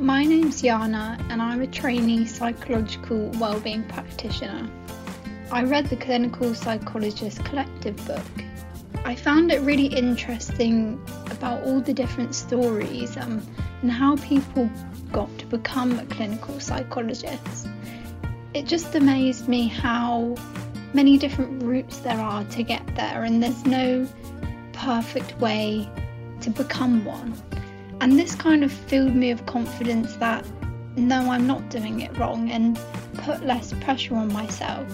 My name's Yana, and I'm a trainee psychological wellbeing practitioner. I read the Clinical Psychologist Collective book. I found it really interesting about all the different stories um, and how people got to become a clinical psychologist. It just amazed me how many different routes there are to get there, and there's no perfect way to become one. And this kind of filled me with confidence that no, I'm not doing it wrong and put less pressure on myself.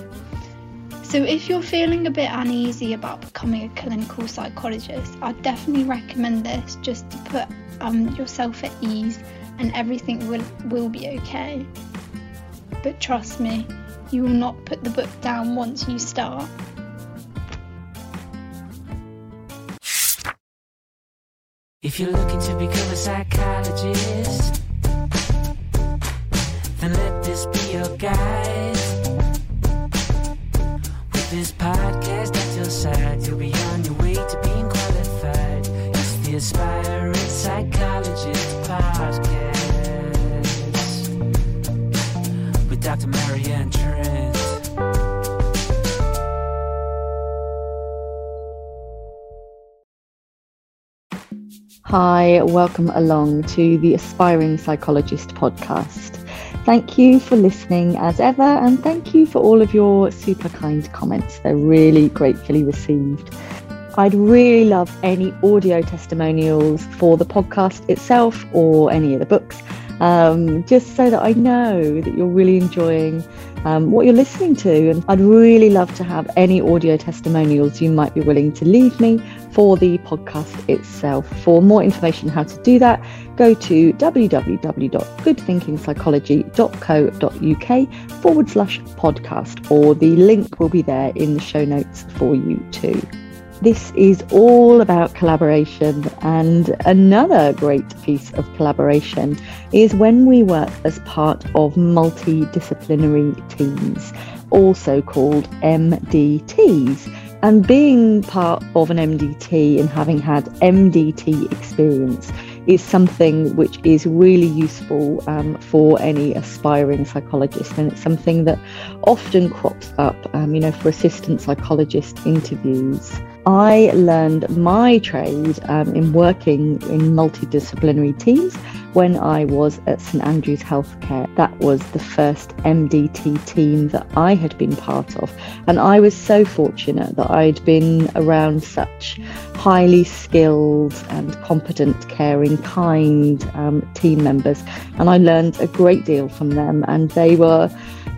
So, if you're feeling a bit uneasy about becoming a clinical psychologist, I definitely recommend this just to put um, yourself at ease and everything will, will be okay. But trust me, you will not put the book down once you start. If you're looking to become a psychologist, Hi, welcome along to the Aspiring Psychologist podcast. Thank you for listening as ever, and thank you for all of your super kind comments. They're really gratefully received. I'd really love any audio testimonials for the podcast itself or any of the books, um, just so that I know that you're really enjoying um, what you're listening to. And I'd really love to have any audio testimonials you might be willing to leave me for the podcast itself. For more information how to do that, go to www.goodthinkingpsychology.co.uk forward slash podcast, or the link will be there in the show notes for you too. This is all about collaboration, and another great piece of collaboration is when we work as part of multidisciplinary teams, also called MDTs. And being part of an MDT and having had MDT experience is something which is really useful um, for any aspiring psychologist. And it's something that often crops up, um, you know, for assistant psychologist interviews. I learned my trade um, in working in multidisciplinary teams when I was at St Andrews Healthcare. That was the first MDT team that I had been part of. And I was so fortunate that I'd been around such highly skilled and competent, caring, kind um, team members. And I learned a great deal from them. And they were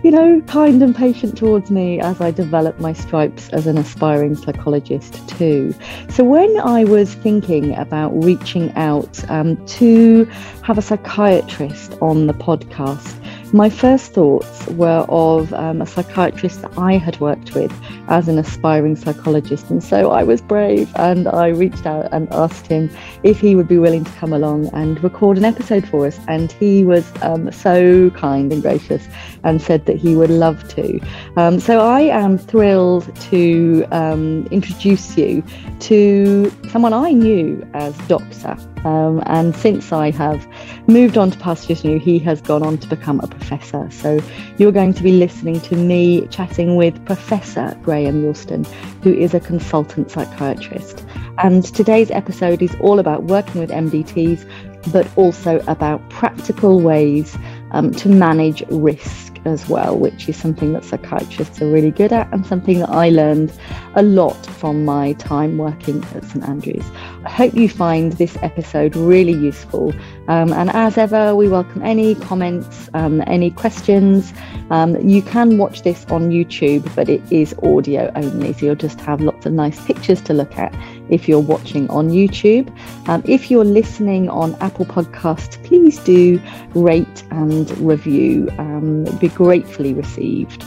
you know, kind and patient towards me as I developed my stripes as an aspiring psychologist too. So when I was thinking about reaching out um, to have a psychiatrist on the podcast, my first thoughts were of um, a psychiatrist that I had worked with as an aspiring psychologist. And so I was brave and I reached out and asked him if he would be willing to come along and record an episode for us. And he was um, so kind and gracious and said that he would love to. Um, so I am thrilled to um, introduce you to someone I knew as Doctor. Um, and since I have moved on to Pastures New, he has gone on to become a professor. So you're going to be listening to me chatting with Professor Graeme Yorston, who is a consultant psychiatrist. And today's episode is all about working with MDTs, but also about practical ways um, to manage risk as well, which is something that psychiatrists are really good at and something that I learned a lot from my time working at St Andrews. I hope you find this episode really useful. Um, and as ever, we welcome any comments, um, any questions. Um, you can watch this on YouTube, but it is audio only, so you'll just have lots of nice pictures to look at if you're watching on YouTube. Um, if you're listening on Apple Podcasts, please do rate and review. Um, be gratefully received.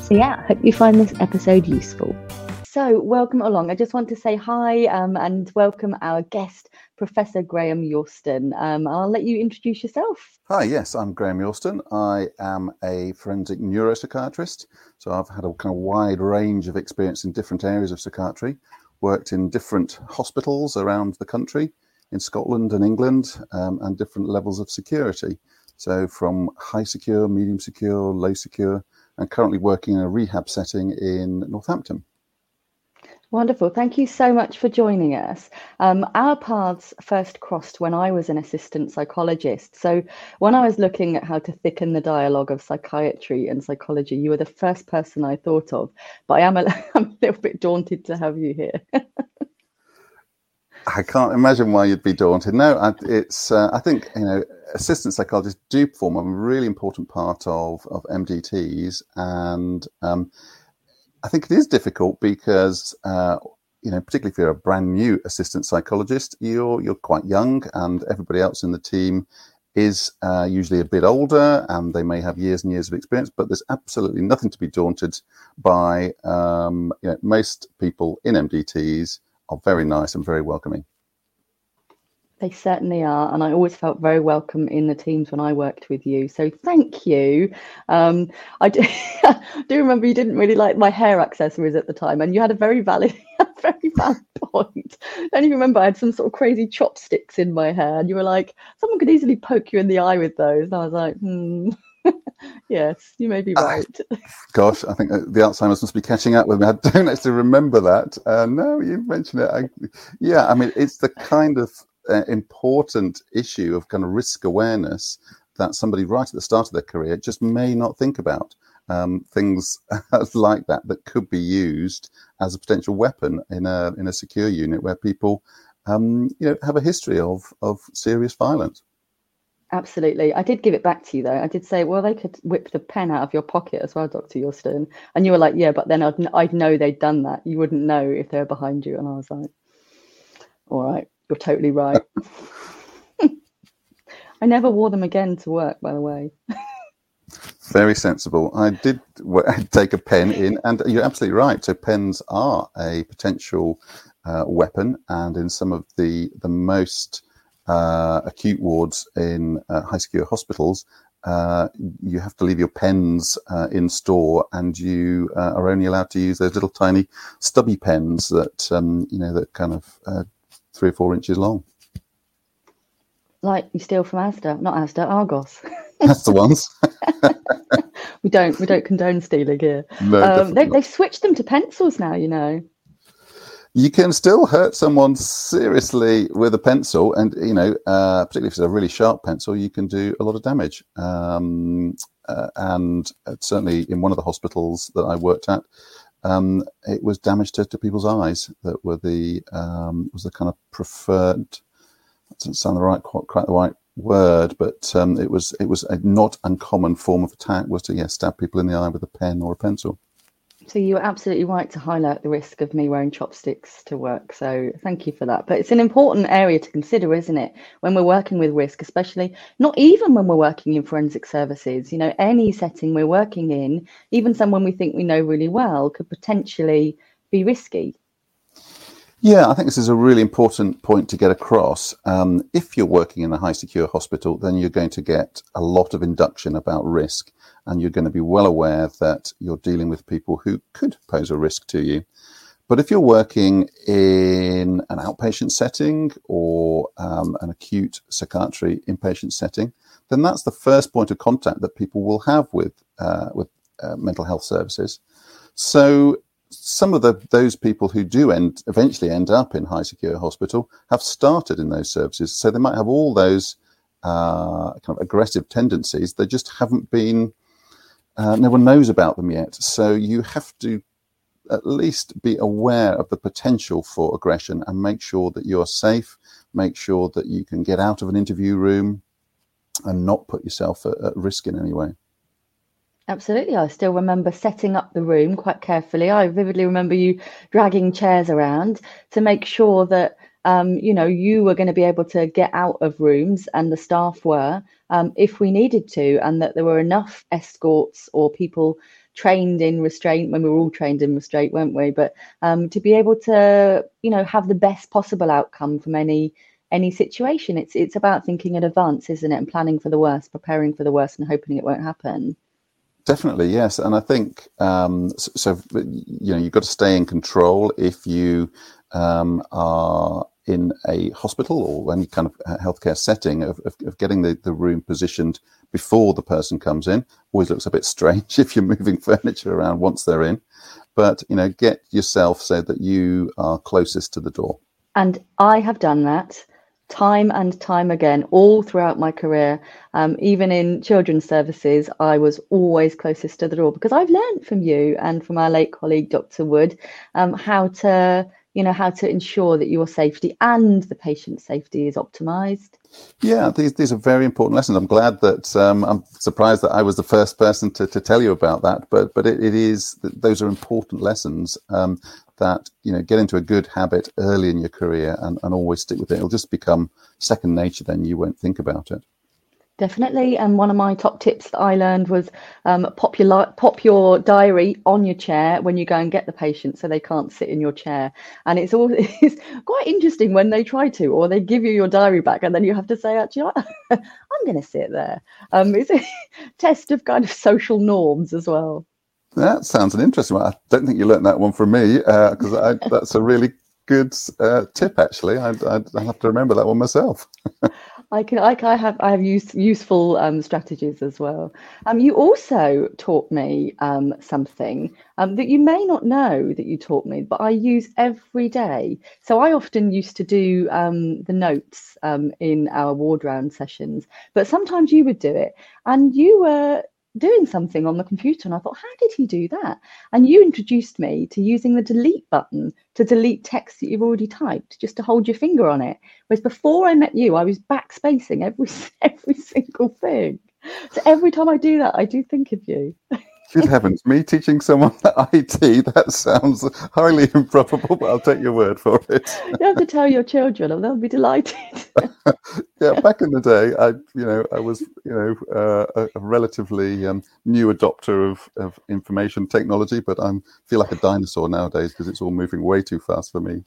So, yeah, hope you find this episode useful. So, welcome along. I just want to say hi um, and welcome our guest, Professor Graeme Yorston. Um, I'll let you introduce yourself. Hi, yes, I'm Graeme Yorston. I am a forensic neuropsychiatrist. So, I've had a kind of wide range of experience in different areas of psychiatry, worked in different hospitals around the country, in Scotland and England um, and different levels of security. So from high secure, medium secure, low secure, and currently working in a rehab setting in Northampton. Wonderful. Thank you so much for joining us. Um, our paths first crossed when I was an assistant psychologist. So, when I was looking at how to thicken the dialogue of psychiatry and psychology, you were the first person I thought of. But I am a, I'm a little bit daunted to have you here. I can't imagine why you'd be daunted. No, I, it's. Uh, I think you know, assistant psychologists do form a really important part of of MDTs, and um, I think it is difficult because uh, you know, particularly if you're a brand new assistant psychologist, you're you're quite young, and everybody else in the team is uh, usually a bit older, and they may have years and years of experience. But there's absolutely nothing to be daunted by. Um, you know, most people in MDTs are very nice and very welcoming. They certainly are, and I always felt very welcome in the teams when I worked with you. So thank you. Um, I do, do, remember you didn't really like my hair accessories at the time, and you had a very valid, very valid point. Don't you remember I had some sort of crazy chopsticks in my hair, and you were like, someone could easily poke you in the eye with those, and I was like, hmm. yes, you may be right. Uh, gosh, I think the Alzheimer's must be catching up with me. I don't actually remember that. Uh, no, you mentioned it. I, yeah, I mean, it's the kind of important issue of kind of risk awareness that somebody right at the start of their career just may not think about. Um, things like that that could be used as a potential weapon in a in a secure unit where people um, you know have a history of of serious violence. Absolutely. I did give it back to you though. I did say, well, they could whip the pen out of your pocket as well, Dr. Yorston. And you were like, yeah, but then I'd, I'd know they'd done that. You wouldn't know if they were behind you. And I was like, all right. You're totally right. I never wore them again to work, by the way. Very sensible. I did take a pen in, and you're absolutely right. So pens are a potential uh, weapon, and in some of the the most uh, acute wards in uh, high secure hospitals, uh, you have to leave your pens uh, in store, and you uh, are only allowed to use those little tiny stubby pens that um, you know that kind of uh, three or four inches long. Like you steal from Asda, not Asda, Argos. That's the ones. we don't we don't condone stealing here. No, um, they, they've switched them to pencils now. You know. You can still hurt someone seriously with a pencil, and you know, uh, particularly if it's a really sharp pencil, you can do a lot of damage. Um, uh, and certainly in one of the hospitals that I worked at, um, it was damage to, to people's eyes that were the um, was the kind of preferred. That doesn't sound the right quite, the right word, but um, it was it was a not uncommon form of attack was to stab people in the eye with a pen or a pencil. So you were absolutely right to highlight the risk of me wearing chopsticks to work. So thank you for that. But it's an important area to consider, isn't it? When we're working with risk, especially not even when we're working in forensic services, you know, any setting we're working in, even someone we think we know really well could potentially be risky. Yeah, I think this is a really important point to get across. Um, if you're working in a high secure hospital, then you're going to get a lot of induction about risk, and you're going to be well aware that you're dealing with people who could pose a risk to you. But if you're working in an outpatient setting or um, an acute psychiatry inpatient setting, then that's the first point of contact that people will have with uh, with uh, mental health services. So some of the, those people who do end eventually end up in high secure hospital have started in those services. So they might have all those uh, kind of aggressive tendencies. They just haven't been. Uh, no one knows about them yet. So you have to at least be aware of the potential for aggression and make sure that you're safe. Make sure that you can get out of an interview room and not put yourself at, at risk in any way. Absolutely. I still remember setting up the room quite carefully. I vividly remember you dragging chairs around to make sure that um, you know you were going to be able to get out of rooms and the staff were um, if we needed to and that there were enough escorts or people trained in restraint when we were all trained in restraint weren't we but um, to be able to you know have the best possible outcome from any any situation it's it's about thinking in advance isn't it and planning for the worst preparing for the worst and hoping it won't happen Definitely, yes, and I think um, so, so, You know, you've got to stay in control if you um, are in a hospital or any kind of uh, healthcare setting of, of, of, getting the, the room positioned before the person comes in. Always looks a bit strange if you're moving furniture around once they're in. But you know get yourself so that you are closest to the door. And i have done that time and time again all throughout my career um, even in children's services i was always closest to the door because i've learned from you and from our late colleague dr wood um, how to you know how to ensure that your safety and the patient's safety is optimized. Yeah these, these are very important lessons. I'm glad that um, i'm surprised that i was the first person to, to tell you about that but but it, it is those are important lessons. Um, that you know get into a good habit early in your career and, and always stick with it it'll just become second nature then you won't think about it Definitely. And one of my top tips that I learned was um, pop, your, pop your diary on your chair when you go and get the patient so they can't sit in your chair. And it's all it's quite interesting when they try to, or they give you your diary back and then you have to say, actually, I'm going to sit there. Um, it's a test of kind of social norms as well. That sounds an interesting one. I don't think you learned that one from me because uh, that's a really good uh, tip, actually. I, have to remember that one myself. I can, I, I have, I have used useful um, strategies as well. Um, you also taught me um, something um, that you may not know that you taught me, but I use every day. So I often used to do um, the notes um, in our ward round sessions, but sometimes you would do it, and you were doing something on the computer and I thought, how did he do that? And you introduced me to using the delete button to delete text that you've already typed, just to hold your finger on it. Whereas before I met you, I was backspacing every every single thing. So every time I do that, I do think of you. Good heavens, me teaching someone IT, that sounds highly improbable, but I'll take your word for it. you have to tell your children and they'll be delighted. yeah, back in the day, I, you know, I was, you know, uh, a, relatively um, new adopter of, of information technology, but I feel like a dinosaur nowadays because it's all moving way too fast for me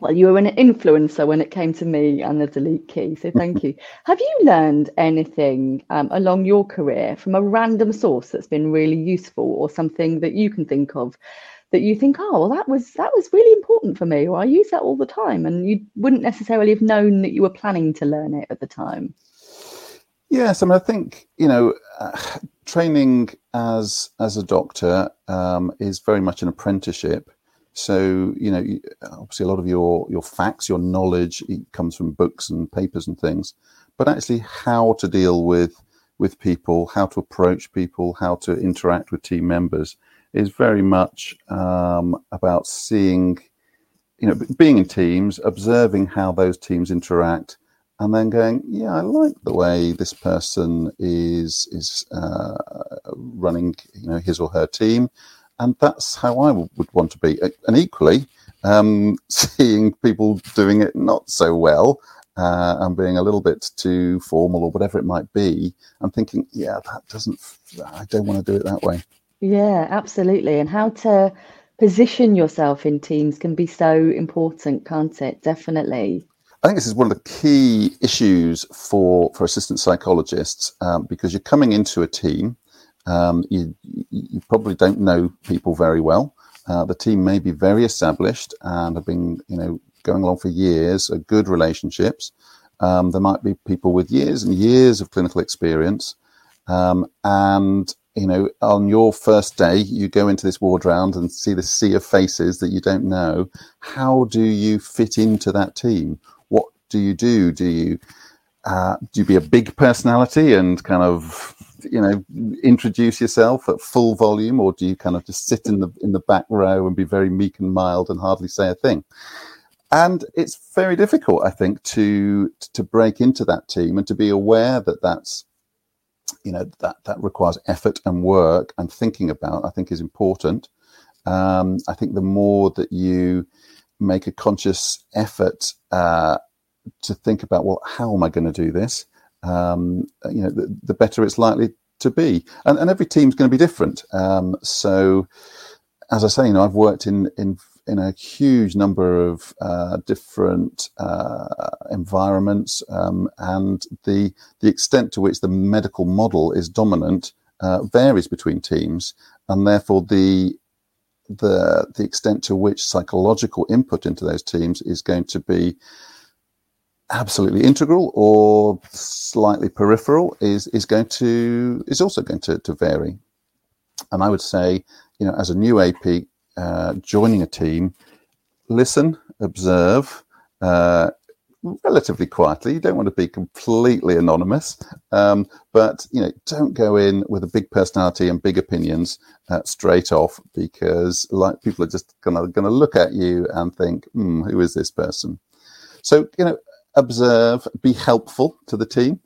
well, you were an influencer when it came to me and the delete key. So thank you. Have you learned anything um, along your career from a random source that's been really useful, or something that you can think of that you think, oh, well, that was that was really important for me, or I use that all the time, and you wouldn't necessarily have known that you were planning to learn it at the time. Yes, I mean, I think you know, uh, training as as a doctor um, is very much an apprenticeship. So you know, obviously, a lot of your your facts, your knowledge, comes from books and papers and things. But actually, how to deal with with people, how to approach people, how to interact with team members, is very much um, about seeing, you know, being in teams, observing how those teams interact, and then going, yeah, I like the way this person is is uh, running, you know, his or her team and that's how I would want to be. And equally, um, seeing people doing it not so well uh, and being a little bit too formal or whatever it might be, I'm thinking, yeah, that doesn't. I don't want to do it that way. Yeah, absolutely. And how to position yourself in teams can be so important, can't it? Definitely. I think this is one of the key issues for for assistant psychologists um, because you're coming into a team um, you, you probably don't know people very well. Uh, the team may be very established and have been, you know, going along for years, are good relationships. Um, there might be people with years and years of clinical experience. Um, and, you know, on your first day, you go into this ward round and see the sea of faces that you don't know. How do you fit into that team? What do you do? Do you, uh, do you be a big personality and kind of you know introduce yourself at full volume or do you kind of just sit in the in the back row and be very meek and mild and hardly say a thing? And it's very difficult i think to to break into that team and to be aware that that's you know that that requires effort and work and thinking about i think is important. Um, i think the more that you make a conscious effort uh, to think about well how am i going to do this um, you know, the, the, better it's likely to be. And, and every team's going to be different. Um, so, as I say, you know, I've worked in in in a huge number of uh, different uh, environments, um, and the the extent to which the medical model is dominant uh, varies between teams, and therefore the the the extent to which psychological input into those teams is going to be absolutely integral or slightly peripheral is is going to is also going to, to vary. And I would say, you know, as a new AP uh, joining a team, listen, observe, uh, relatively quietly. You don't want to be completely anonymous, um, but you know, don't go in with a big personality and big opinions uh, straight off because like people are just gonna gonna look at you and think, hmm, who is this person? So you know, observe, be helpful to the team.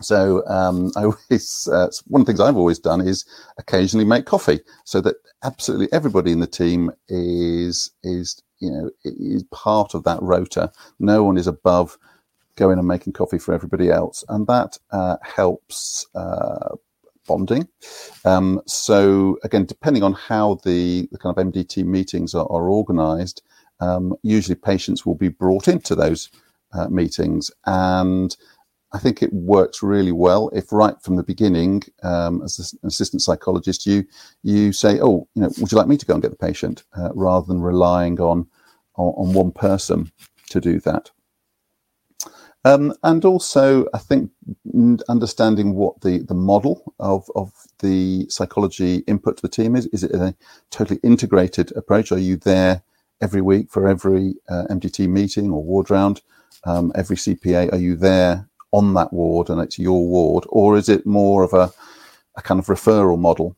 So um, I always uh, one of the things I've always done is occasionally make coffee, so that absolutely everybody in the team is is you know is part of that rota. No one is above going and making coffee for everybody else, and that uh, helps uh, bonding. Um, so again, depending on how the, the kind of MDT meetings are, are organised, um, usually patients will be brought into those uh, meetings and I think it works really well if right from the beginning, um, as an assistant psychologist, you you say, "Oh, you know, would you like me to go and get the patient?" Uh, rather than relying on, on, on one person to do that. Um, and also, I think understanding what the, the model of, of the psychology input to the team is. Is it a totally integrated approach? Are you there every week for every uh, MDT meeting or ward round? Um, every CPA, are you there on that ward and it's your ward, or is it more of a, a kind of referral model?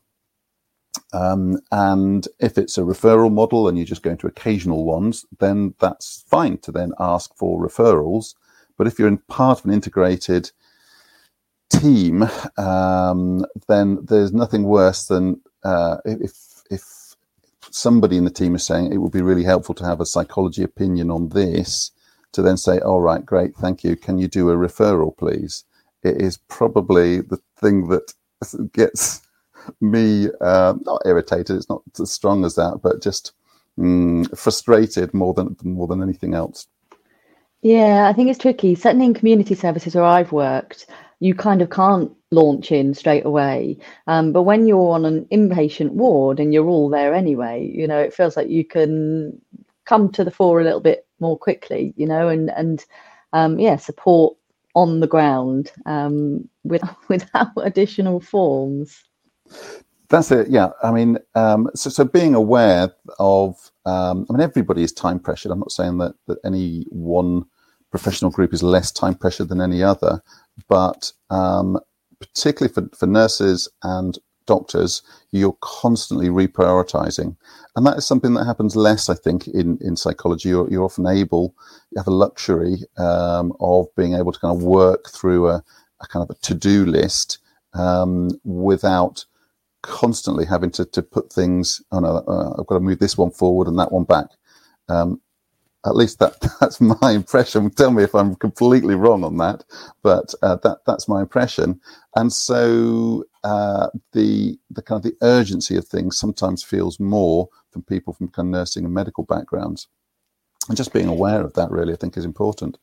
Um, and if it's a referral model and you're just going to occasional ones, then that's fine to then ask for referrals. But if you're in part of an integrated team, um, then there's nothing worse than uh, if if somebody in the team is saying it would be really helpful to have a psychology opinion on this, to then say, all right, great, thank you. Can you do a referral, please? It is probably the thing that gets me uh, not irritated. It's not as strong as that, but just mm, frustrated more than more than anything else. Yeah, I think it's tricky. Certainly in community services where I've worked, you kind of can't launch in straight away. Um, but when you're on an inpatient ward and you're all there anyway, you know, it feels like you can come to the fore a little bit more quickly, you know, and and um, yeah, support on the ground um, with, without additional forms. That's it. Yeah. I mean, um, so, so being aware of, um, I mean, everybody is time pressured. I'm not saying that, that any one professional group is less time pressured than any other, but um, particularly for, for nurses and doctors, you're constantly reprioritizing. And that is something that happens less, I think, in, in psychology. You're, you're often able, you have a luxury um, of being able to kind of work through a, a kind of a to do list um, without constantly having to, to put things, oh no, uh, I've got to move this one forward and that one back. Um, at least that that's my impression. Tell me if I'm completely wrong on that, but uh, that that's my impression. And so uh, the the kind of the urgency of things sometimes feels more from people from kind of nursing and medical backgrounds, and just being aware of that really, I think, is important.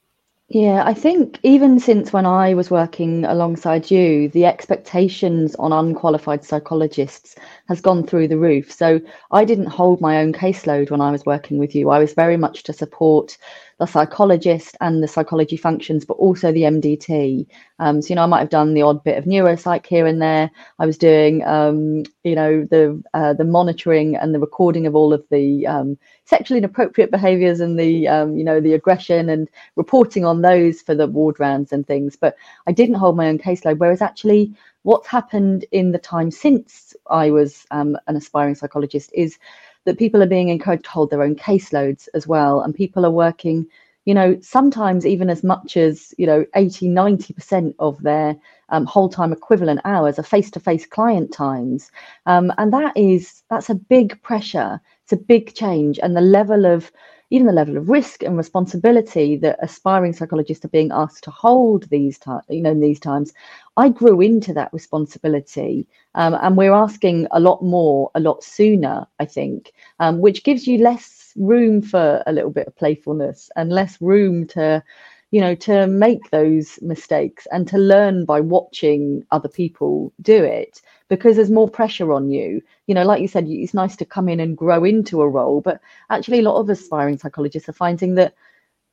Yeah, I think even since when I was working alongside you, the expectations on unqualified psychologists has gone through the roof. So I didn't hold my own caseload when I was working with you. I was very much to support the psychologist and the psychology functions, but also the MDT. Um, so, you know, I might have done the odd bit of neuropsych here and there. I was doing, um, you know, the uh, the monitoring and the recording of all of the um, sexually inappropriate behaviours and the, um, you know, the aggression and reporting on those for the ward rounds and things. But I didn't hold my own caseload. Whereas actually, what's happened in the time since I was um, an aspiring psychologist is that people are being encouraged to hold their own caseloads as well. And people are working, you know, sometimes even as much as, you know, 80, 90% of their um, whole time equivalent hours are face to face client times. Um, and that is, that's a big pressure. It's a big change. And the level of, even the level of risk and responsibility that aspiring psychologists are being asked to hold these times, you know, in these times, I grew into that responsibility, um, and we're asking a lot more, a lot sooner, I think, um, which gives you less room for a little bit of playfulness and less room to you know, to make those mistakes and to learn by watching other people do it because there's more pressure on you. You know, like you said, it's nice to come in and grow into a role, but actually, a lot of aspiring psychologists are finding that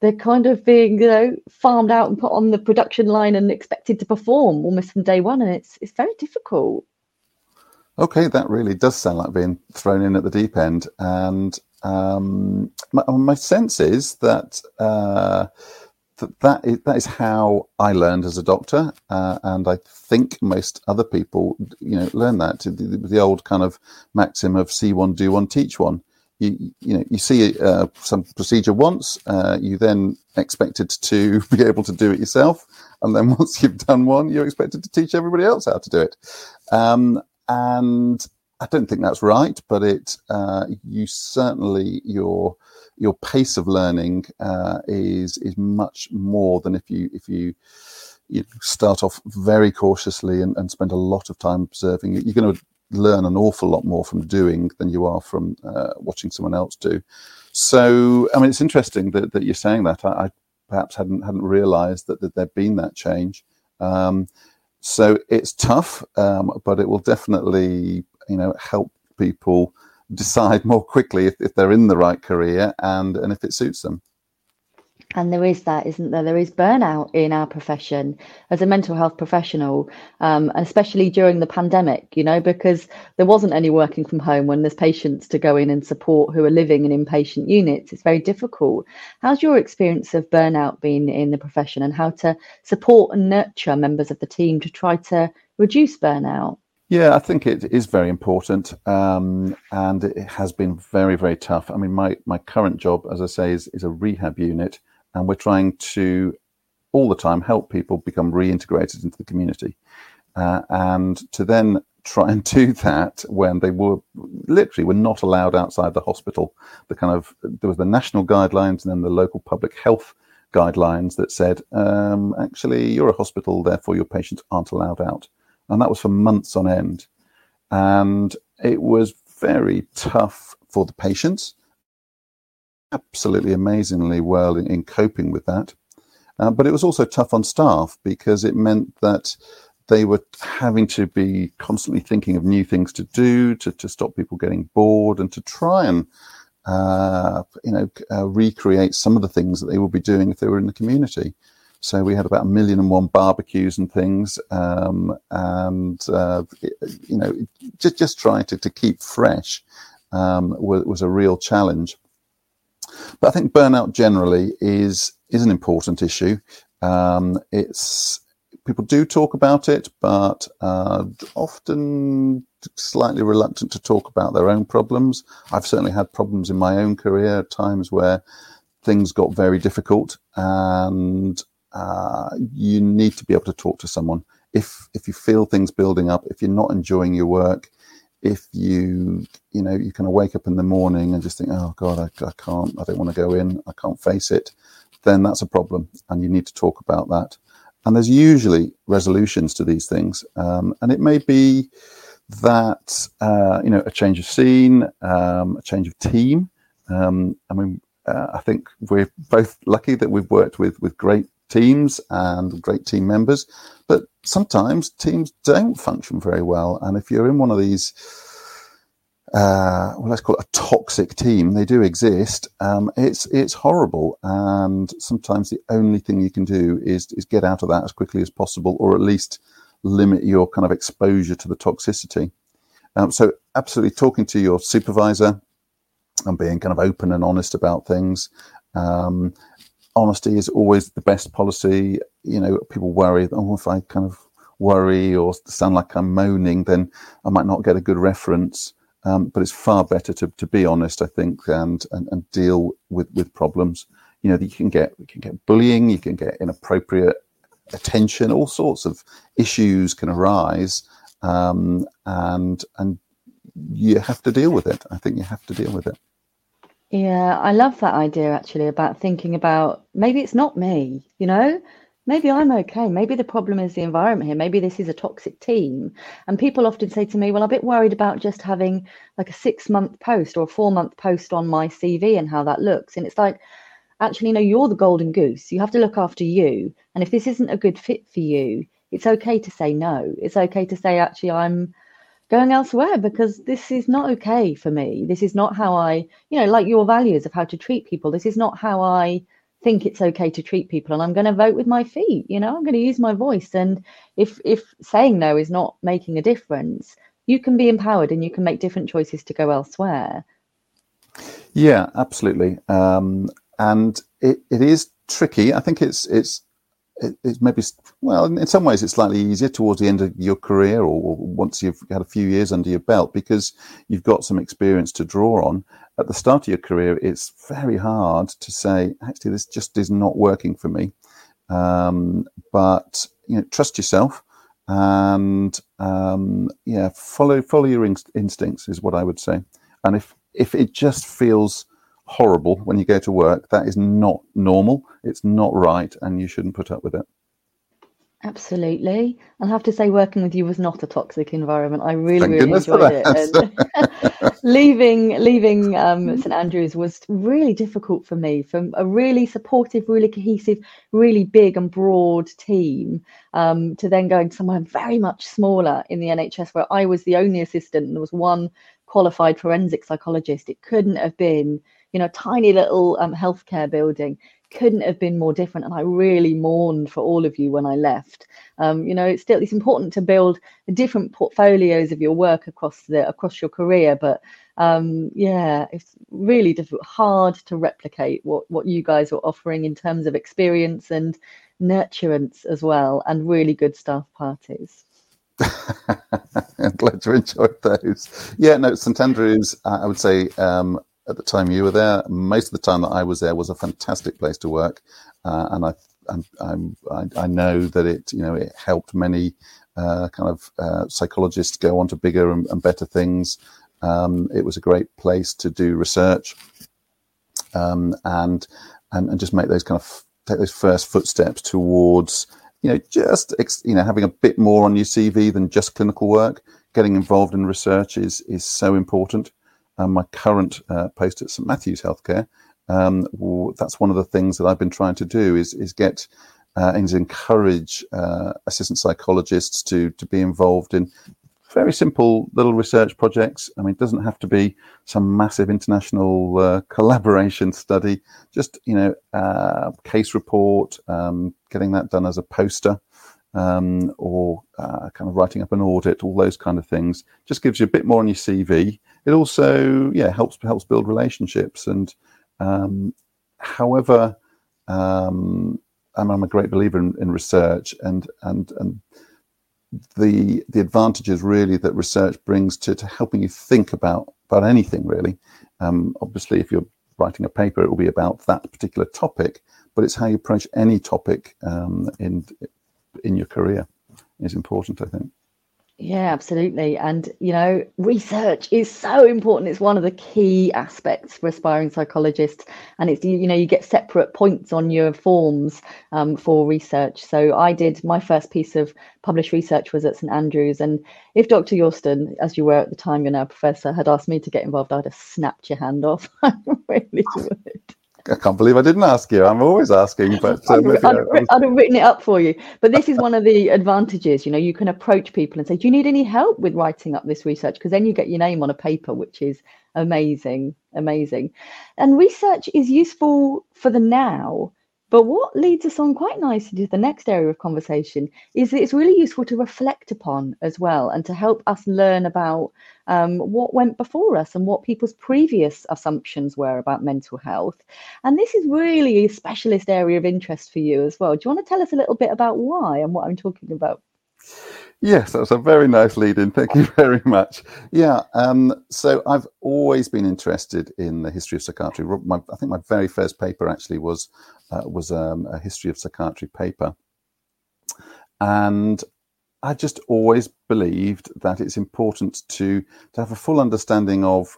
they're kind of being, you know, farmed out and put on the production line and expected to perform almost from day one, and it's it's very difficult. Okay, that really does sound like being thrown in at the deep end, and um, my, my sense is that. Uh, that that is, that is how I learned as a doctor, uh, and I think most other people, you know, learn that the, the, old kind of maxim of "see one, do one, teach one." You you know you see uh, some procedure once, uh, you then expected to be able to do it yourself, and then once you've done one, you're expected to teach everybody else how to do it. Um, and I don't think that's right, but it uh, you certainly your your pace of learning uh, is is much more than if you if you you start off very cautiously and, and spend a lot of time observing. You're going to learn an awful lot more from doing than you are from uh, watching someone else do. So, I mean, it's interesting that, that you're saying that. I, I perhaps hadn't hadn't realised that, that there'd been that change. Um, so it's tough, um, but it will definitely, you know, help people decide more quickly if, if they're in the right career and and if it suits them. And there is that isn't there? There is burnout in our profession as a mental health professional um, especially during the pandemic you know because there wasn't any working from home when there's patients to go in and support who are living in inpatient units. It's very difficult. How's your experience of burnout been in the profession and how to support and nurture members of the team to try to reduce burnout yeah, I think it is very important, um, and it has been very, very tough. I mean, my my current job, as I say, is is a rehab unit, and we're trying to all the time help people become reintegrated into the community, uh, and to then try and do that when they were literally were not allowed outside the hospital. The kind of there was the national guidelines and then the local public health guidelines that said, um, actually, you're a hospital, therefore your patients aren't allowed out and that was for months on end. And it was very tough for the patients. Absolutely amazingly well in, in coping with that. Uh, but it was also tough on staff because it meant that they were having to be constantly thinking of new things to do to, to stop people getting bored and to try and uh, you know uh, recreate some of the things that they would be doing if they were in the community. So we had about a million and one barbecues and things, um, and uh, you know, just just trying to, to keep fresh um, was, was a real challenge. But I think burnout generally is is an important issue. Um, it's people do talk about it, but uh, often slightly reluctant to talk about their own problems. I've certainly had problems in my own career times where things got very difficult and uh, you need to be able to talk to someone. If if you feel things building up, if you're not enjoying your work, if you you know you kind of wake up in the morning and just think, oh God, I, I can't, I don't want to go in, I can't face it, then that's a problem, and you need to talk about that. And there's usually resolutions to these things, um, and it may be that uh, you know a change of scene, um, a change of team. Um, I mean, uh, I think we're both lucky that we've worked with with great teams and great team members, but sometimes teams don't function very well. And if you're in one of these, uh, well, let's call it a toxic team, they do exist. Um, it's it's horrible, and sometimes the only thing you can do is is get out of that as quickly as possible, or at least limit your kind of exposure to the toxicity. Um, so, absolutely talking to your supervisor and being kind of open and honest about things. Um, honesty is always the best policy. You know, people worry, oh, if I kind of worry or sound like I'm moaning, then I might not get a good reference. Um, but it's far better to, to be honest, I think, and, and, and deal with, with problems. You know, you can get you can get bullying, you can get inappropriate attention, all sorts of issues can arise, um, and and you have to deal with it. I think you have to deal with it. Yeah, I love that idea actually about thinking about maybe it's not me, you know? Maybe I'm okay. Maybe the problem is the environment here. Maybe this is a toxic team. And people often say to me, well, I'm a bit worried about just having like a six month post or a four month post on my CV and how that looks. And it's like, actually, no, you're the golden goose. You have to look after you. And if this isn't a good fit for you, it's okay to say no. It's okay to say, actually, I'm going elsewhere because this is not okay for me. This is not how I, you know, like your values of how to treat people. This is not how I think it's okay to treat people and I'm going to vote with my feet, you know, I'm going to use my voice and if if saying no is not making a difference, you can be empowered and you can make different choices to go elsewhere. Yeah, absolutely. Um, and it, it is tricky. I think it's it's it's maybe well in some ways it's slightly easier towards the end of your career or once you've had a few years under your belt because you've got some experience to draw on. At the start of your career it's very hard to say actually this just is not working for me. Um, but you know trust yourself and um, yeah follow follow your in- instincts is what i would say. And if if it just feels horrible when you go to work. That is not normal. It's not right, and you shouldn't put up with it. Absolutely. I'll have to say, working with you was not a toxic environment. I really, Thank really enjoyed it. And leaving leaving um, St Andrews was really difficult for me. From a really supportive, really cohesive, really big and broad team, um, to then going somewhere very much smaller in the NHS, where I was the only assistant and there was one qualified forensic psychologist. It couldn't have been you know, tiny little um, healthcare building couldn't have been more different and i really mourned for all of you when i left um, you know it's still it's important to build different portfolios of your work across the across your career but um, yeah it's really difficult hard to replicate what what you guys were offering in terms of experience and nurturance as well and really good staff parties I'm glad you enjoyed those. Yeah, no, St Andrews, I would say um, at the time you were there. Most of the time that I was there was a fantastic place to work, uh, and I, I'm, I'm, I, I know that it you know it helped many uh, kind of uh, psychologists go on to bigger and, and better things. Um, it was a great place to do research, um, and, and and just make those kind of take those first footsteps towards you know just you know having a bit more on your CV than just clinical work. Getting involved in research is is so important my current uh, post at St Matthew's Healthcare, um, well, that's one of the things that I've been trying to do is is get uh, and encourage uh, assistant psychologists to to be involved in very simple little research projects. I mean, it doesn't have to be some massive international uh, collaboration study. Just you know, uh, case report, um, getting that done as a poster um, or uh, kind of writing up an audit, all those kind of things. Just gives you a bit more on your CV. It also, yeah, helps helps build relationships. And um, however, um, I'm, I'm, a great believer in, in, research, and and and the the advantages really that research brings to, to helping you think about about anything really. Um, obviously, if you're writing a paper, it will be about that particular topic, but it's how you approach any topic um, in in your career is important, I think. Yeah, absolutely. And, you know, research is so important. It's one of the key aspects for aspiring psychologists. And it's, you know, you get separate points on your forms um, for research. So I did my first piece of published research was at St Andrews. And if Dr. Yorston, as you were at the time, you're now a professor, had asked me to get involved, I'd have snapped your hand off. I really would. I can't believe I didn't ask you. I'm always asking, but uh, I'd, I'd, I'd, have written it up for you. But this is one of the advantages. You know, you can approach people and say, "Do you need any help with writing up this research?" Because then you get your name on a paper, which is amazing, amazing. And research is useful for the now, but what leads us on quite nicely to the next area of conversation is that it's really useful to reflect upon as well and to help us learn about um, what went before us and what people's previous assumptions were about mental health. And this is really a specialist area of interest for you as well. Do you want to tell us a little bit about why and what I'm talking about? Yes, that's a very nice lead in. Thank you very much. Yeah, um, so I've always been interested in the history of psychiatry. My, I think my very first paper actually was uh, was um, a history of psychiatry paper, and I just always believed that it's important to to have a full understanding of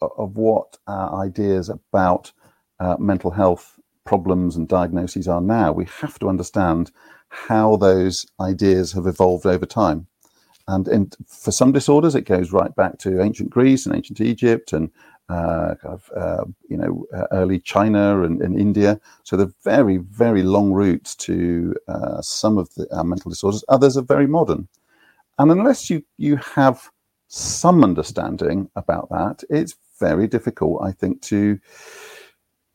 of what our ideas about uh, mental health problems and diagnoses are now. We have to understand how those ideas have evolved over time. And for some disorders, it goes right back to ancient Greece and ancient Egypt and uh, kind of, uh, you know, uh, early China and, and, India. So they're very, very long routes to uh, some of the mental disorders. Others are very modern. And unless you, you have some understanding about that, it's very difficult, I think, to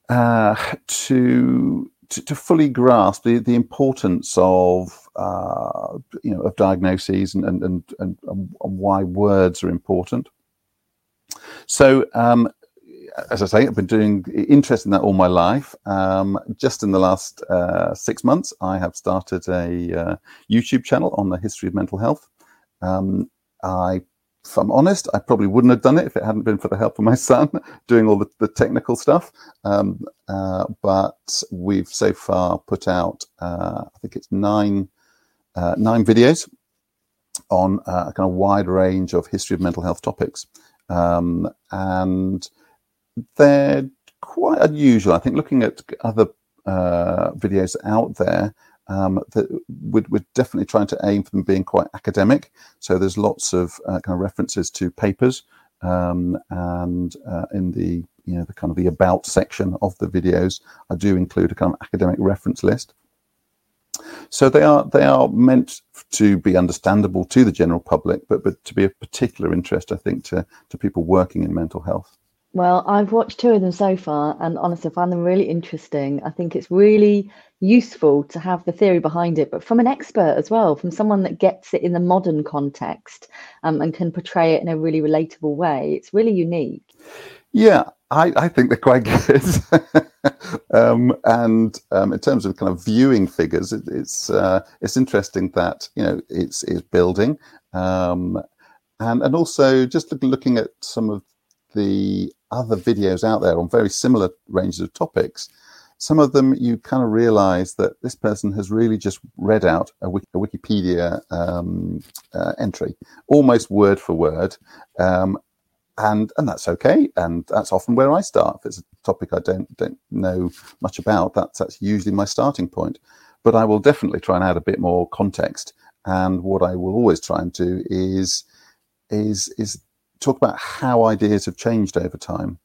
uh, to, to, to fully grasp the, the importance of uh, you know of diagnoses and and, and and and why words are important. So. Um, as I say, I've been doing interest in that all my life. Um, just in the last uh, six months, I have started a uh, YouTube channel on the history of mental health. Um, I if I'm honest, I probably wouldn't have done it if it hadn't been for the help of my son doing all the, the technical stuff. Um, uh, but we've so far put out, uh, I think it's nine, uh, nine videos on uh, a kind of wide range of history of mental health topics. Um, and they're quite unusual. I think looking at other uh, videos out there, um, that we're, we're, definitely trying to aim for them being quite academic. So there's lots of uh, kind of references to papers, um, and uh, in the you know the kind of the about section of the videos, I do include a kind of academic reference list. So they are they are meant to be understandable to the general public, but but to be of particular interest, I think, to to people working in mental health. Well, I've watched two of them so far, and honestly, I find them really interesting. I think it's really useful to have the theory behind it, but from an expert as well, from someone that gets it in the modern context um, and can portray it in a really relatable way. It's really unique. Yeah, I, I think they're quite good. um, and um, in terms of kind of viewing figures, it, it's uh, it's interesting that you know it's it's building, um, and and also just looking at some of the other videos out there on very similar ranges of topics some of them you kind of realize that this person has really just read out a, a Wikipedia um, uh, entry, almost word for word. Um, and, and that's okay. And that's often where I start. If it's a topic I don't, don't know much about, that's, that's usually my starting point. But I will definitely try and add a bit more context. And what I will always try and do is, is, is talk about how ideas have changed over time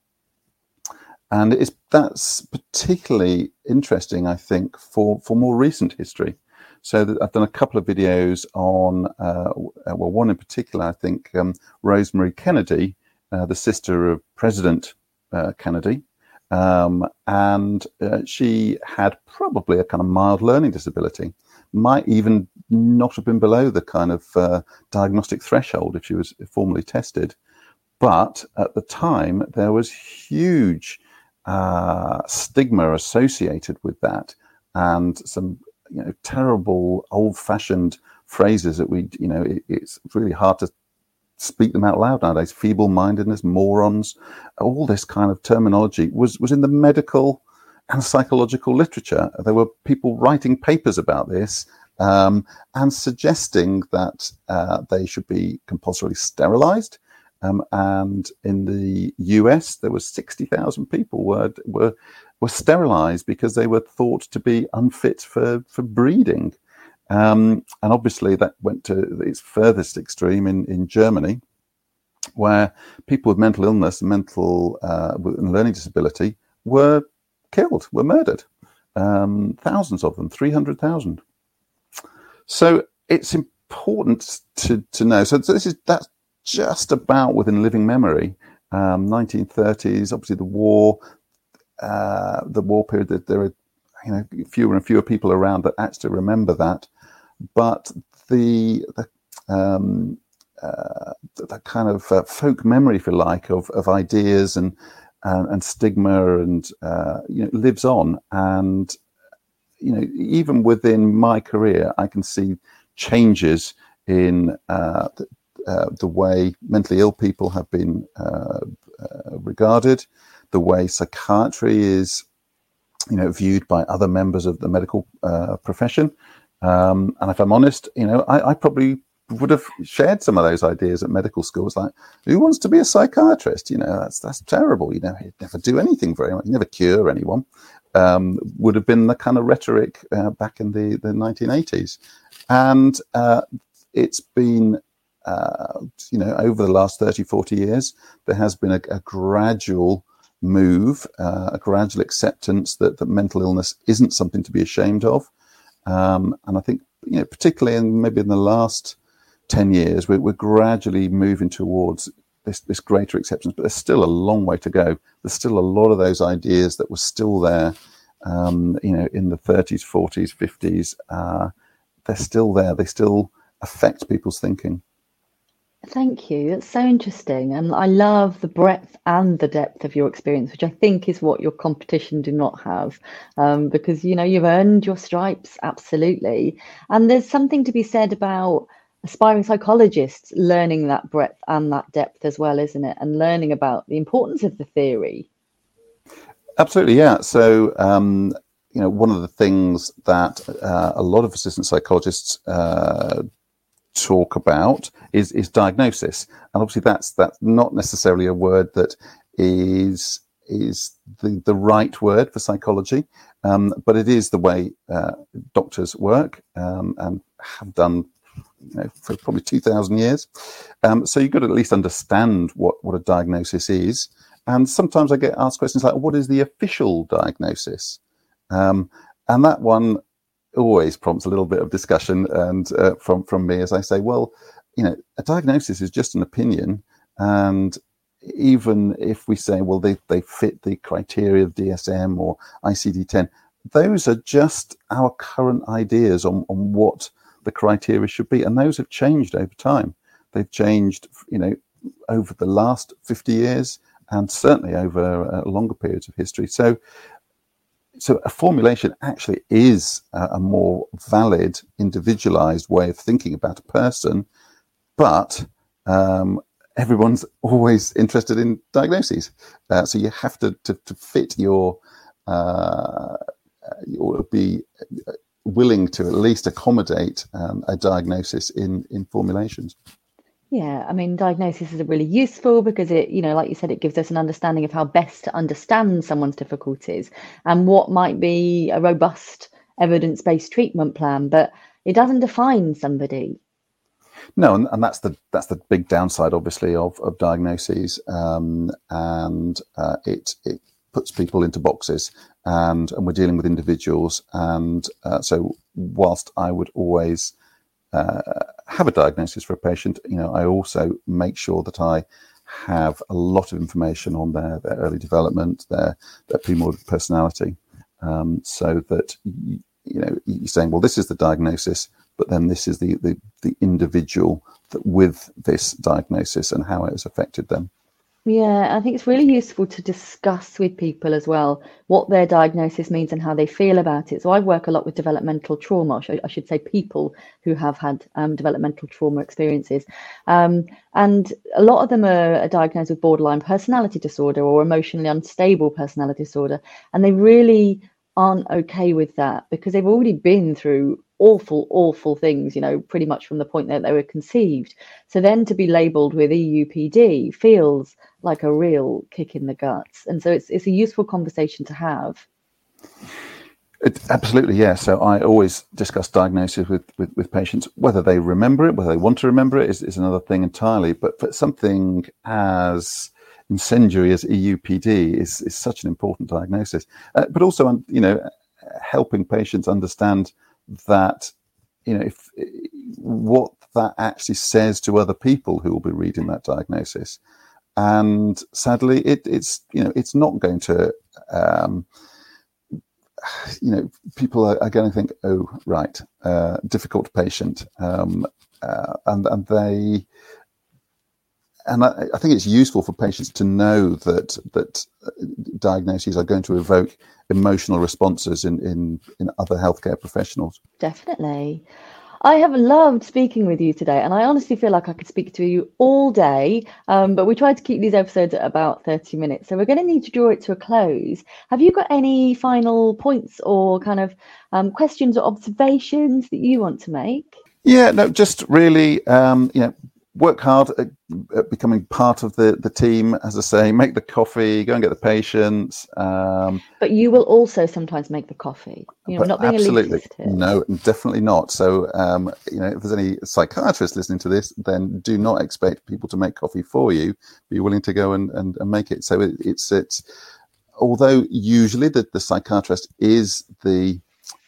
and it's that's particularly interesting, I think, for for more recent history. So I've done a couple of videos on, uh, well, one in particular, I think, um, Rosemary Kennedy, uh, the sister of President uh, Kennedy, um, and uh, she had probably a kind of mild learning disability. Might even not have been below the kind of uh, diagnostic threshold if she was formally tested. But at the time, there was huge uh, stigma associated with that and some you know terrible old-fashioned phrases that we you know it, it's really hard to speak them out loud nowadays feeble-mindedness morons all this kind of terminology was was in the medical and psychological literature there were people writing papers about this um, and suggesting that uh, they should be compulsorily sterilized um, and in the US, there were 60,000 people were, were, were sterilized because they were thought to be unfit for, for breeding. Um, and obviously, that went to its furthest extreme in, in Germany, where people with mental illness, mental uh, and learning disability were killed, were murdered. Um, thousands of them, 300,000. So it's important to, to know. So this is that's just about within living memory. Um, 1930s, obviously the war, uh, the war period. That there are, you know, fewer and fewer people around that actually remember that. But the the um, uh, kind of uh, folk memory, if you like, of, of ideas and and, stigma, and uh, you know, lives on. And you know, even within my career, I can see changes in uh, uh, the way mentally ill people have been uh, uh, regarded, the way psychiatry is, you know, viewed by other members of the medical profession. Um, and if I'm honest, you know, I, I, probably would have shared some of those ideas at medical schools. Like, who wants to be a psychiatrist? You know, that's that's terrible. You know, he'd never do anything very much. never cure anyone. Um, would have been the kind of rhetoric uh, back in the, the 1980s. And uh, it's been uh, you know, over the last 30, 40 years, there has been a, a gradual move, uh, a gradual acceptance that, that mental illness isn't something to be ashamed of. Um, and I think, you know, particularly in maybe in the last 10 years, we're, we're gradually moving towards this, this greater acceptance, but there's still a long way to go. There's still a lot of those ideas that were still there, um, you know, in the 30s, 40s, 50s. Uh, they're still there. They still affect people's thinking. Thank you. That's so interesting. And I love the breadth and the depth of your experience, which I think is what your competition do not have. Um, because, you know, you've earned your stripes, absolutely. And there's something to be said about aspiring psychologists learning that breadth and that depth as well, isn't it? And learning about the importance of the theory. Absolutely, yeah. So, um, you know, one of the things that uh, a lot of assistant psychologists uh, talk about is is diagnosis, and obviously that's that's not necessarily a word that is is the the right word for psychology, um, but it is the way uh, doctors work um, and have done. You know, for probably 2,000 years. Um, so you've got to at least understand what, what a diagnosis is. And sometimes I get asked questions like, what is the official diagnosis? Um, and that one always prompts a little bit of discussion and uh, from from me as I say, well, you know, a diagnosis is just an opinion, and even if we say, well, they they fit the criteria of DSM or ICD-10, those are just our current ideas on on what the criteria should be, and those have changed over time. They've changed, you know, over the last 50 years and certainly over uh, longer periods of history. So so a formulation actually is a, a, more valid, individualized way of thinking about a person, but um, everyone's always interested in diagnoses. Uh, so you have to, to, to fit your, uh, you be willing to at least accommodate um, a diagnosis in, in formulations. Yeah, I mean, diagnosis is really useful because it, you know, like you said, it gives us an understanding of how best to understand someone's difficulties and what might be a robust evidence based treatment plan, but it doesn't define somebody. No, and, and that's the that's the big downside, obviously, of of diagnoses, um, and uh, it it puts people into boxes, and and we're dealing with individuals, and uh, so whilst I would always uh, have a diagnosis for a patient, you know, I also make sure that I have a lot of information on their, their early development, their their premorbid personality, um, so that you, know you're saying, well, this is the diagnosis, but then this is the the, the individual that with this diagnosis and how it has affected them. Yeah, I think it's really useful to discuss with people as well what their diagnosis means and how they feel about it. So I work a lot with developmental trauma, I should say people who have had um, developmental trauma experiences. Um, and a lot of them are, are diagnosed with borderline personality disorder or emotionally unstable personality disorder. And they really aren't okay with that because they've already been through awful, awful things, you know, pretty much from the point that they were conceived. So then to be labeled with EUPD feels like a real kick in the guts. And so it's it's a useful conversation to have. It, absolutely, yeah. So I always discuss diagnosis with, with, with, patients. Whether they remember it, whether they want to remember it, is, is another thing entirely. But for something as incendiary as EUPD is, is such an important diagnosis. Uh, but also, you know, helping patients understand that you know if what that actually says to other people who will be reading that diagnosis. And sadly it, it's you know it's not going to um, you know people are, are, going to think oh right uh, difficult patient. Um, uh, and and they and I, I, think it's useful for patients to know that that uh, diagnoses are going to evoke emotional responses in, in, in other healthcare professionals. Definitely. I have loved speaking with you today, and I honestly feel like I could speak to you all day. Um, but we tried to keep these episodes at about 30 minutes, so we're going to need to draw it to a close. Have you got any final points or kind of um, questions or observations that you want to make? Yeah, no, just really, um, you know, work hard at, at, becoming part of the, the team, as I say, make the coffee, go and get the patients. Um, but you will also sometimes make the coffee. You know, not being absolutely. No, definitely not. So, um, you know, if there's any psychiatrists listening to this, then do not expect people to make coffee for you. Be willing to go and, and, and make it. So it, it's it's although usually the, the psychiatrist is the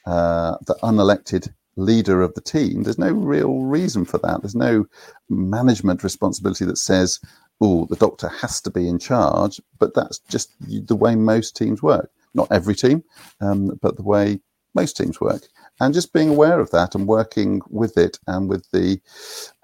uh, the unelected leader of the team, there's no real reason for that. There's no management responsibility that says, oh, the doctor has to be in charge, but that's just the way most teams work. Not every team, um, but the way most teams work. And just being aware of that and working with it and with the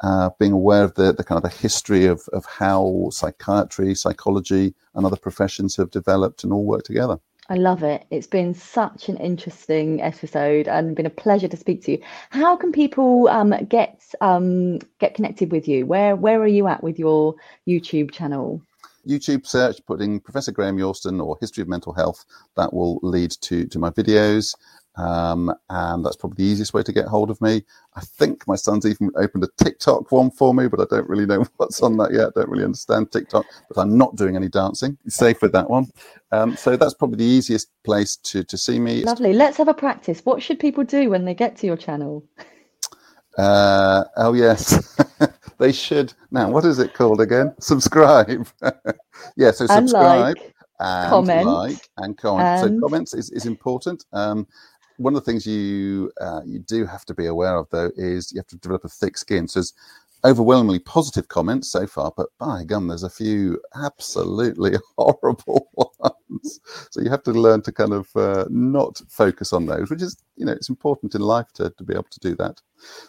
uh, being aware of the, the kind of the history of, of how psychiatry, psychology, and other professions have developed and all work together. I love it. It's been such an interesting episode and been a pleasure to speak to you. How can people um, get um, get connected with you? Where where are you at with your YouTube channel? YouTube search, putting Professor Graeme Yorston or History of Mental Health. That will lead to to my videos. Um, and that's probably the easiest way to get hold of me. I think my son's even opened a TikTok one for me, but I don't really know what's on that yet. I don't really understand TikTok, but I'm not doing any dancing. safe with that one. Um, so that's probably the easiest place to, to see me. Lovely. Let's have a practice. What should people do when they get to your channel? Uh, oh, yes. they should. Now, what is it called again? Subscribe. yeah, so subscribe. And like, and comment, like and comment. And... So comments is, is important. Um, one of the things you uh, you do have to be aware of though is you have to develop a thick skin. So there's overwhelmingly positive comments so far, but by gum, there's a few absolutely horrible ones. So you have to learn to kind of uh, not focus on those, which is you know it's important in life to to be able to do that.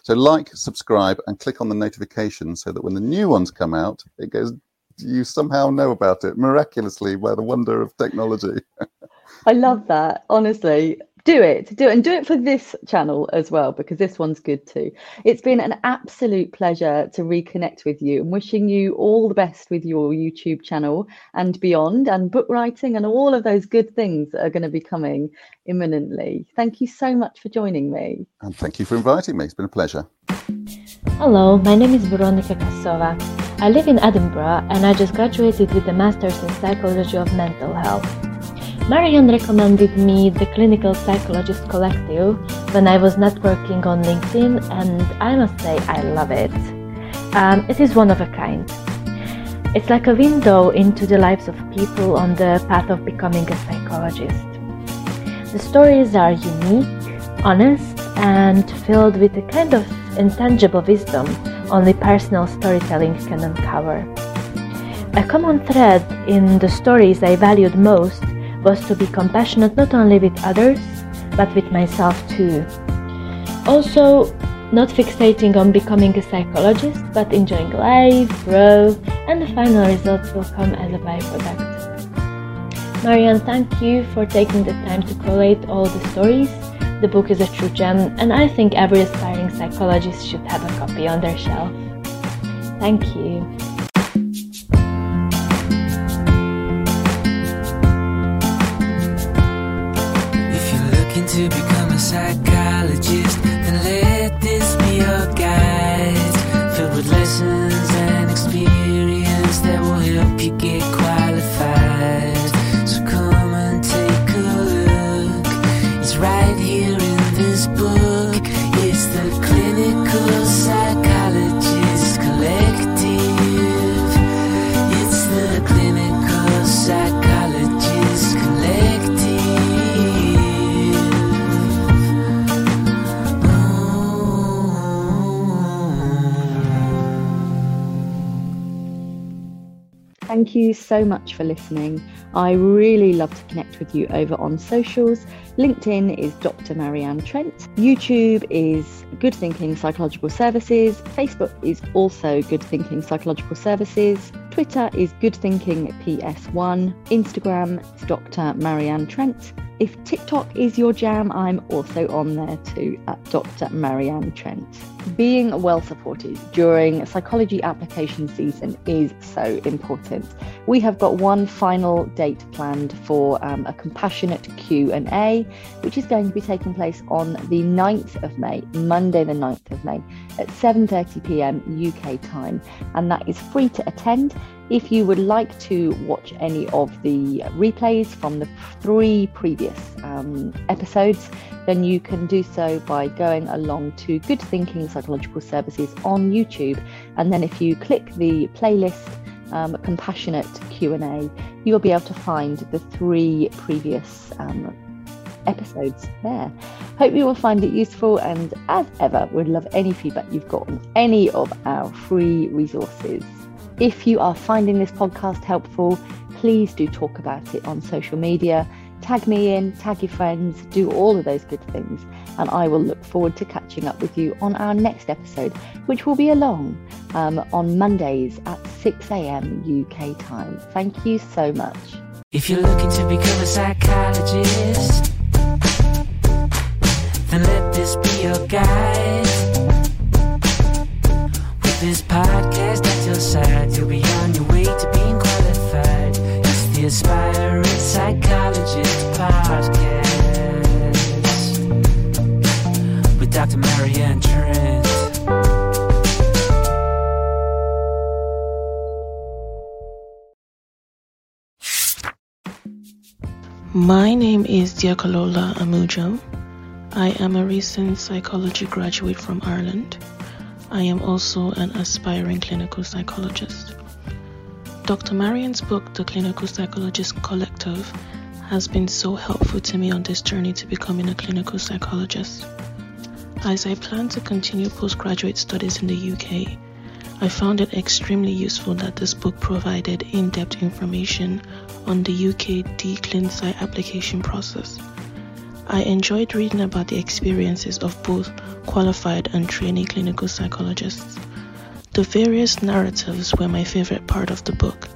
So like, subscribe, and click on the notification so that when the new ones come out, it goes. You somehow know about it miraculously by the wonder of technology. I love that. Honestly, do it do it and do it for this channel as well because this one's good too. It's been an absolute pleasure to reconnect with you. And wishing you all the best with your youtube channel and beyond and book writing and all of those good things that are going to be coming imminently. Thank you so much for joining me. And thank you for inviting me. It's been a pleasure. Hello my name is Veronika kasova. I live in edinburgh and i just graduated with a master's in psychology of mental health Marianne recommended me the Clinical Psychologist Collective when I was networking on LinkedIn, and I must say I love it. Um, it is one of a kind. It's like a window into the lives of people on the path of becoming a psychologist. The stories are unique, honest, and filled with a kind of intangible wisdom only personal storytelling can uncover. A common thread in the stories I valued most was to be compassionate not only with others, but with myself too. Also, not fixating on becoming a psychologist, but enjoying life, growth, and the final results will come as a byproduct. Marianne, thank you for taking the time to collate all the stories. The book is a true gem, and I think every aspiring psychologist should have a copy on their shelf. Thank you. To become a psychologist, then let this be your guide. Filled with lessons and experience that will help you get Thank you so much for listening. I really love to connect with you over on socials. LinkedIn is Dr. Marianne Trent. YouTube is Good Thinking Psychological Services. Facebook is also Good Thinking Psychological Services. Twitter is Good Thinking PS1. Instagram is Dr. Marianne Trent. If TikTok is your jam, I'm also on there too at Dr. Marianne Trent. Being well supported during psychology application season is so important. We have got one final date planned for um, a compassionate Q&A, which is going to be taking place on the 9th of May, Monday the 9th of May at 7:30 p.m. UK time, and that is free to attend. If you would like to watch any of the replays from the three previous um, episodes, then you can do so by going along to Good Thinking Psychological Services on YouTube, and then if you click the playlist um, Compassionate Q&A, you'll be able to find the three previous um, episodes there. Hope you will find it useful, and as ever, we'd love any feedback you've got on any of our free resources. If you are finding this podcast helpful, please do talk about it on social media. Tag me in, tag your friends, do all of those good things, and I will look forward to catching up with you on our next episode, which will be along um, on Mondays at 6 a.m. UK time. Thank you so much. If you're looking to become a psychologist, then let this be your guide. With this podcast at your side, you'll be on your way to being qualified. It's the Aspiring Psychologist Podcast with Dr. Marianne Trent. My name is Diakolola Amujo. I am a recent psychology graduate from Ireland. I am also an aspiring clinical psychologist. Dr. Marianne's book, The Clinical Psychologist Collective, has been so helpful to me on this journey to becoming a clinical psychologist. As I plan to continue postgraduate studies in the UK, I found it extremely useful that this book provided in depth information on the UK DClinPsy application process. I enjoyed reading about the experiences of both qualified and trainee clinical psychologists. The various narratives were my favorite part of the book,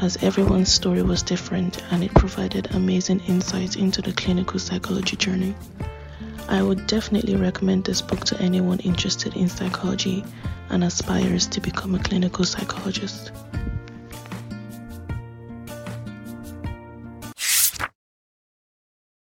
as everyone's story was different and it provided amazing insights into the clinical psychology journey. I would definitely recommend this book to anyone interested in psychology and aspires to become a clinical psychologist.